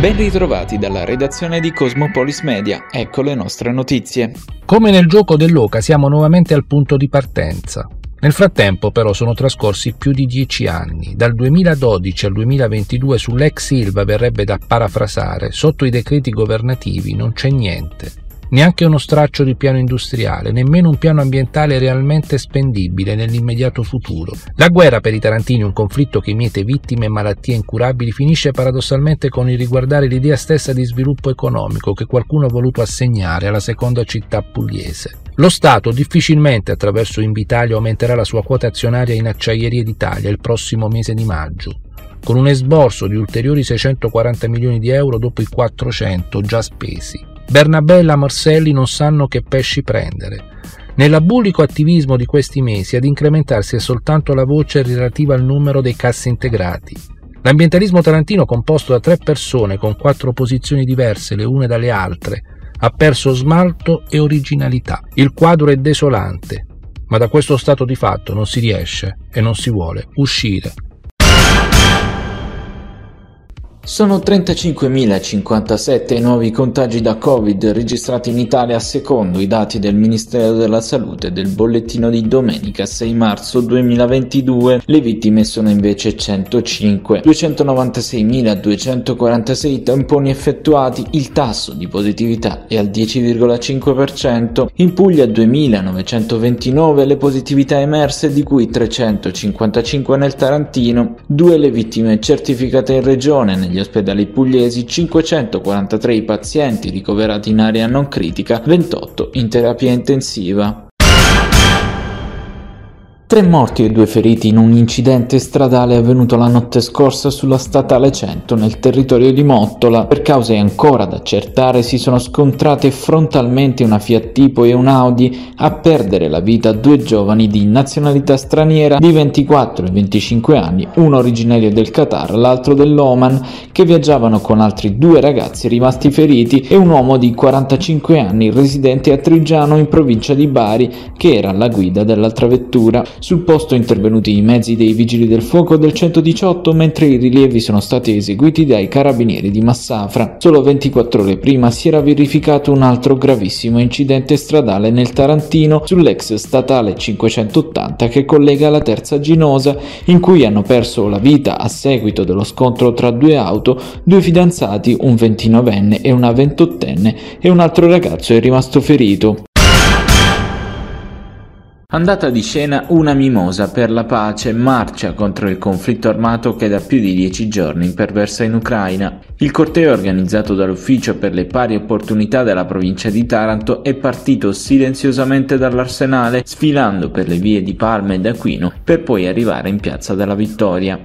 Ben ritrovati dalla redazione di Cosmopolis Media, ecco le nostre notizie. Come nel gioco dell'Oca siamo nuovamente al punto di partenza. Nel frattempo però sono trascorsi più di dieci anni. Dal 2012 al 2022 sull'ex Silva verrebbe da parafrasare, sotto i decreti governativi non c'è niente. Neanche uno straccio di piano industriale, nemmeno un piano ambientale realmente spendibile nell'immediato futuro. La guerra per i tarantini, un conflitto che miete vittime e malattie incurabili, finisce paradossalmente con il riguardare l'idea stessa di sviluppo economico che qualcuno ha voluto assegnare alla seconda città pugliese. Lo Stato difficilmente attraverso Invitalia aumenterà la sua quota azionaria in Acciaierie d'Italia il prossimo mese di maggio, con un esborso di ulteriori 640 milioni di euro dopo i 400 già spesi. Bernabé e la Marselli non sanno che pesci prendere. Nell'abulico attivismo di questi mesi ad incrementarsi è soltanto la voce relativa al numero dei cassi integrati. L'ambientalismo tarantino, composto da tre persone con quattro posizioni diverse le une dalle altre, ha perso smalto e originalità. Il quadro è desolante, ma da questo stato di fatto non si riesce e non si vuole uscire. Sono 35.057 i nuovi contagi da Covid registrati in Italia secondo i dati del Ministero della Salute del bollettino di domenica 6 marzo 2022. Le vittime sono invece 105. 296.246 tamponi effettuati, il tasso di positività è al 10,5%. In Puglia 2.929 le positività emerse di cui 355 nel Tarantino, due le vittime certificate in regione negli negli ospedali pugliesi 543 i pazienti ricoverati in area non critica, 28 in terapia intensiva. Tre morti e due feriti in un incidente stradale avvenuto la notte scorsa sulla statale 100 nel territorio di Mottola. Per cause ancora da accertare si sono scontrate frontalmente una Fiat Tipo e un Audi a perdere la vita due giovani di nazionalità straniera di 24 e 25 anni, uno originario del Qatar, l'altro dell'Oman, che viaggiavano con altri due ragazzi rimasti feriti e un uomo di 45 anni residente a Trigiano in provincia di Bari che era alla guida dell'altra vettura. Sul posto intervenuti i mezzi dei vigili del fuoco del 118 mentre i rilievi sono stati eseguiti dai carabinieri di Massafra. Solo 24 ore prima si era verificato un altro gravissimo incidente stradale nel Tarantino sull'ex statale 580 che collega la terza Ginosa in cui hanno perso la vita a seguito dello scontro tra due auto due fidanzati, un 29enne e una 28enne e un altro ragazzo è rimasto ferito. Andata di scena una mimosa per la pace marcia contro il conflitto armato che da più di dieci giorni imperversa in Ucraina. Il corteo organizzato dall'Ufficio per le pari opportunità della provincia di Taranto è partito silenziosamente dall'Arsenale, sfilando per le vie di Parma ed Aquino per poi arrivare in Piazza della Vittoria.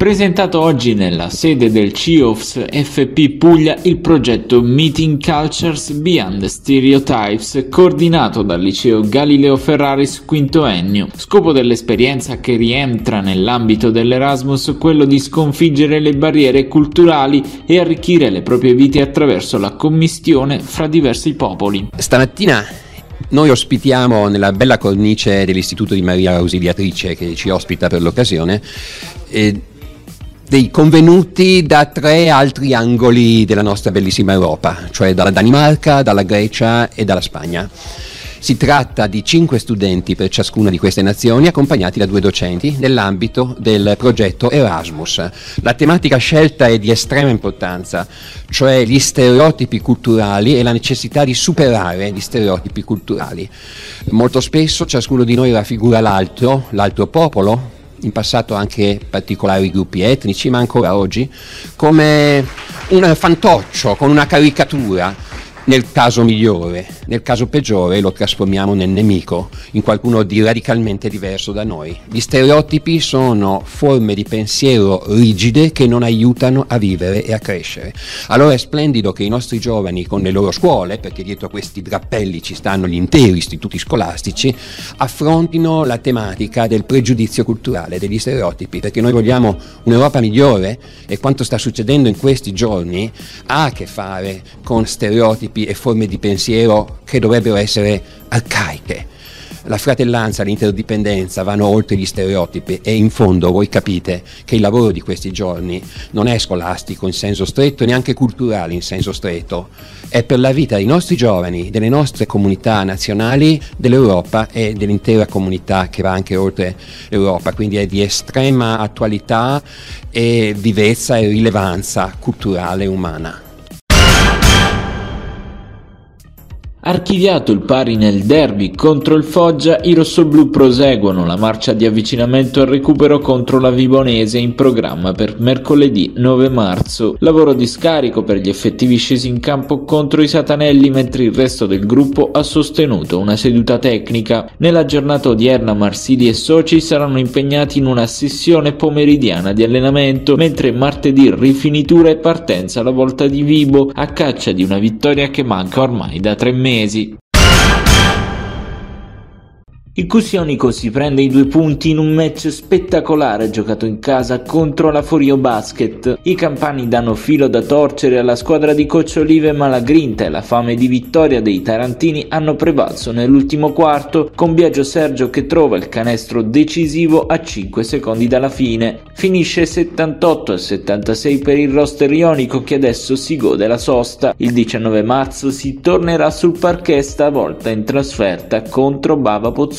Presentato oggi nella sede del CIOFS FP Puglia il progetto Meeting Cultures Beyond Stereotypes coordinato dal liceo Galileo Ferraris quintoennio. Scopo dell'esperienza che rientra nell'ambito dell'Erasmus quello di sconfiggere le barriere culturali e arricchire le proprie vite attraverso la commistione fra diversi popoli. Stamattina noi ospitiamo nella bella cornice dell'Istituto di Maria Ausiliatrice che ci ospita per l'occasione eh, dei convenuti da tre altri angoli della nostra bellissima Europa, cioè dalla Danimarca, dalla Grecia e dalla Spagna. Si tratta di cinque studenti per ciascuna di queste nazioni, accompagnati da due docenti nell'ambito del progetto Erasmus. La tematica scelta è di estrema importanza, cioè gli stereotipi culturali e la necessità di superare gli stereotipi culturali. Molto spesso ciascuno di noi raffigura l'altro, l'altro popolo, in passato anche particolari gruppi etnici, ma ancora oggi, come un fantoccio con una caricatura nel caso migliore, nel caso peggiore lo trasformiamo nel nemico, in qualcuno di radicalmente diverso da noi. Gli stereotipi sono forme di pensiero rigide che non aiutano a vivere e a crescere. Allora è splendido che i nostri giovani con le loro scuole, perché dietro a questi drappelli ci stanno gli interi istituti scolastici, affrontino la tematica del pregiudizio culturale, degli stereotipi, perché noi vogliamo un'Europa migliore e quanto sta succedendo in questi giorni ha a che fare con stereotipi e forme di pensiero che dovrebbero essere arcaiche. la fratellanza, l'interdipendenza vanno oltre gli stereotipi e in fondo voi capite che il lavoro di questi giorni non è scolastico in senso stretto, neanche culturale in senso stretto, è per la vita dei nostri giovani, delle nostre comunità nazionali, dell'Europa e dell'intera comunità che va anche oltre l'Europa, quindi è di estrema attualità e vivezza e rilevanza culturale e umana. Archiviato il pari nel derby contro il Foggia, i rossoblù proseguono la marcia di avvicinamento al recupero contro la Vibonese in programma per mercoledì 9 marzo. Lavoro di scarico per gli effettivi scesi in campo contro i Satanelli mentre il resto del gruppo ha sostenuto una seduta tecnica. Nella giornata odierna Marsili e soci saranno impegnati in una sessione pomeridiana di allenamento, mentre martedì rifinitura e partenza alla volta di Vibo a caccia di una vittoria che manca ormai da tre mesi mesi. Il Cusionico si prende i due punti in un match spettacolare giocato in casa contro la Forio Basket. I campani danno filo da torcere alla squadra di Coach Olive ma la grinta e la fame di vittoria dei tarantini hanno prevalso nell'ultimo quarto con Biagio Sergio che trova il canestro decisivo a 5 secondi dalla fine. Finisce 78 a 76 per il roster ionico che adesso si gode la sosta. Il 19 marzo si tornerà sul parquet stavolta in trasferta contro Bava Pozzuolo